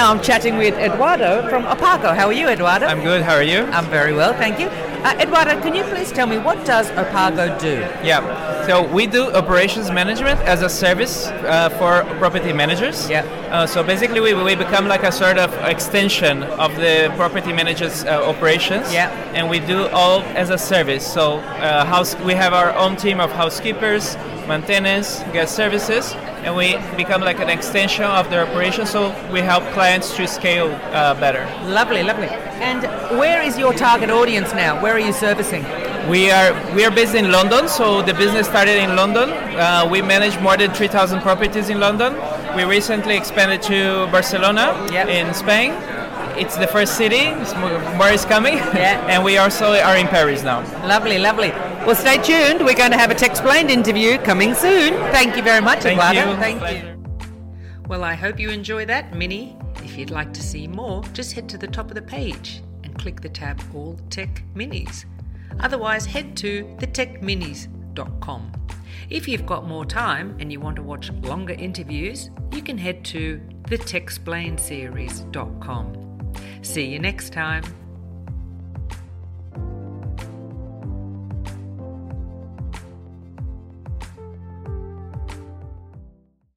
now I'm chatting with Eduardo from Opago. How are you, Eduardo? I'm good. How are you? I'm very well, thank you. Uh, Eduardo, can you please tell me what does Opago do? Yeah. So we do operations management as a service uh, for property managers. Yeah. Uh, so basically, we, we become like a sort of extension of the property managers' uh, operations. Yeah. And we do all as a service. So uh, house, we have our own team of housekeepers, maintenance, guest services, and we become like an extension of their operation. So we help clients to scale uh, better. Lovely, lovely. And where is your target audience now? Where are you servicing? We are we are based in London, so the business started in London. Uh, we manage more than 3,000 properties in London. We recently expanded to Barcelona Yep. in Spain. It's the first city. More, more is coming. Yeah. and we also are in Paris now. Lovely, lovely. Well, stay tuned. We're going to have a Techsplained interview coming soon. Thank you very much, Thank Eduardo. you. Thank Pleasure. you. Well, I hope you enjoy that mini. If you'd like to see more, just head to the top of the page click the tab All Tech Minis. Otherwise, head to thetechminis.com. If you've got more time and you want to watch longer interviews, you can head to thetechsplainedseries.com. See you next time.